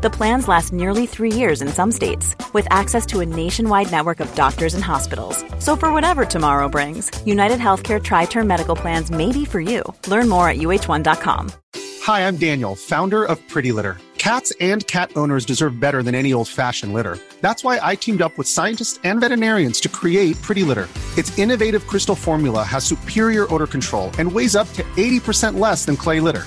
The plans last nearly three years in some states, with access to a nationwide network of doctors and hospitals. So, for whatever tomorrow brings, United Healthcare Tri Term Medical Plans may be for you. Learn more at uh1.com. Hi, I'm Daniel, founder of Pretty Litter. Cats and cat owners deserve better than any old fashioned litter. That's why I teamed up with scientists and veterinarians to create Pretty Litter. Its innovative crystal formula has superior odor control and weighs up to 80% less than clay litter.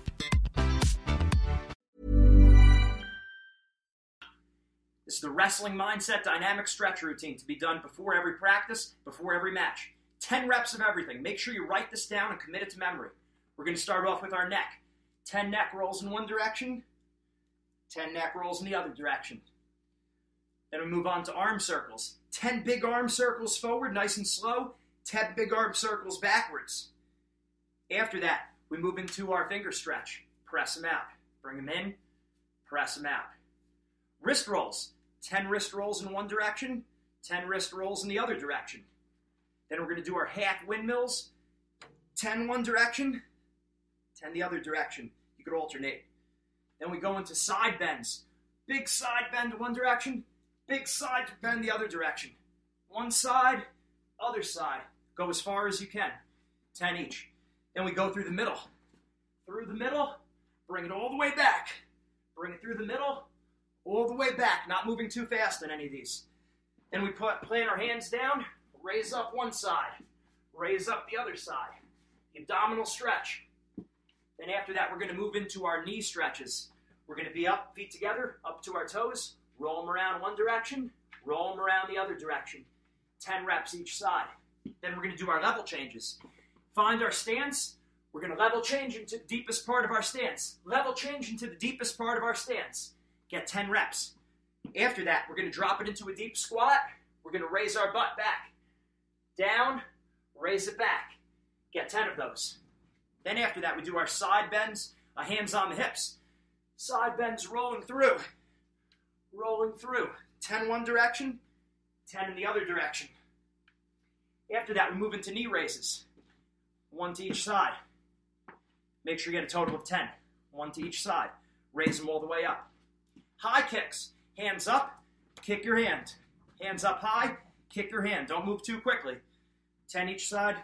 the wrestling mindset dynamic stretch routine to be done before every practice, before every match. 10 reps of everything. Make sure you write this down and commit it to memory. We're going to start off with our neck. 10 neck rolls in one direction, 10 neck rolls in the other direction. Then we move on to arm circles. 10 big arm circles forward, nice and slow, 10 big arm circles backwards. After that, we move into our finger stretch. Press them out. Bring them in, press them out. Wrist rolls. 10 wrist rolls in one direction, 10 wrist rolls in the other direction. Then we're going to do our half windmills. 10 one direction, 10 the other direction. You could alternate. Then we go into side bends. Big side bend one direction, big side bend the other direction. One side, other side. Go as far as you can. 10 each. Then we go through the middle. Through the middle, bring it all the way back. Bring it through the middle, all the way back, not moving too fast in any of these. Then we put plant our hands down, raise up one side, raise up the other side. Abdominal stretch. Then after that, we're going to move into our knee stretches. We're going to be up, feet together, up to our toes, roll them around one direction, roll them around the other direction. 10 reps each side. Then we're going to do our level changes. Find our stance. We're going to level change into the deepest part of our stance. Level change into the deepest part of our stance. Get 10 reps. After that, we're going to drop it into a deep squat. We're going to raise our butt back. Down, raise it back. Get 10 of those. Then after that, we do our side bends, uh, hands on the hips. Side bends rolling through. Rolling through. 10 one direction, 10 in the other direction. After that, we move into knee raises. One to each side. Make sure you get a total of 10. One to each side. Raise them all the way up. High kicks. Hands up, kick your hand. Hands up high, kick your hand. Don't move too quickly. 10 each side,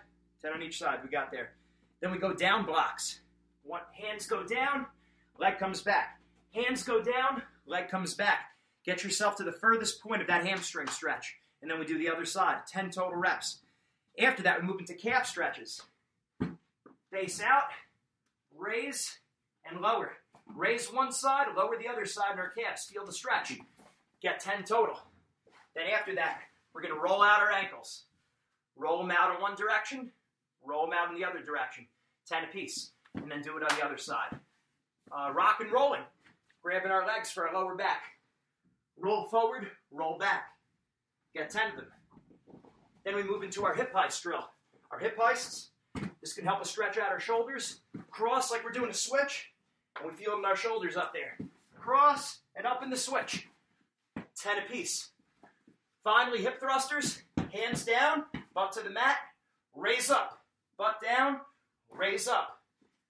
10 on each side. We got there. Then we go down blocks. One, hands go down, leg comes back. Hands go down, leg comes back. Get yourself to the furthest point of that hamstring stretch. And then we do the other side. 10 total reps. After that, we move into calf stretches. Face out, raise, and lower. Raise one side, lower the other side in our calves. Feel the stretch. Get 10 total. Then after that, we're going to roll out our ankles. Roll them out in one direction, roll them out in the other direction. 10 apiece. And then do it on the other side. Uh, rock and rolling. Grabbing our legs for our lower back. Roll forward, roll back. Get 10 of them. Then we move into our hip heist drill. Our hip heists, this can help us stretch out our shoulders. Cross like we're doing a switch and we feel them in our shoulders up there. Cross and up in the switch. 10 apiece. Finally, hip thrusters, hands down, butt to the mat, raise up, butt down, raise up.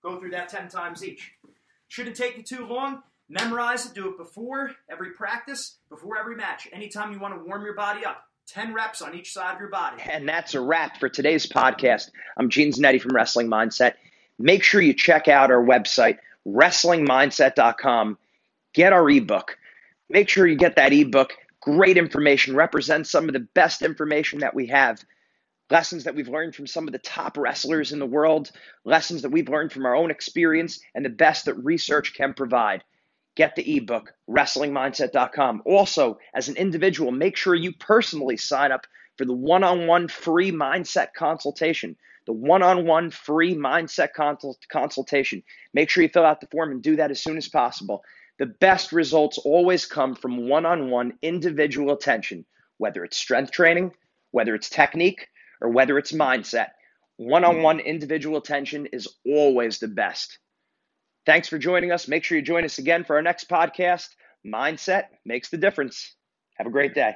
Go through that 10 times each. Shouldn't take you too long. Memorize it, do it before every practice, before every match. Anytime you want to warm your body up. 10 reps on each side of your body. And that's a wrap for today's podcast. I'm Gene Zanetti from Wrestling Mindset. Make sure you check out our website wrestlingmindset.com. Get our ebook. Make sure you get that ebook. Great information, represents some of the best information that we have. Lessons that we've learned from some of the top wrestlers in the world, lessons that we've learned from our own experience, and the best that research can provide. Get the ebook, wrestlingmindset.com. Also, as an individual, make sure you personally sign up for the one on one free mindset consultation the one on one free mindset consult- consultation. Make sure you fill out the form and do that as soon as possible. The best results always come from one on one individual attention, whether it's strength training, whether it's technique, or whether it's mindset. One on one individual attention is always the best. Thanks for joining us. Make sure you join us again for our next podcast. Mindset makes the difference. Have a great day.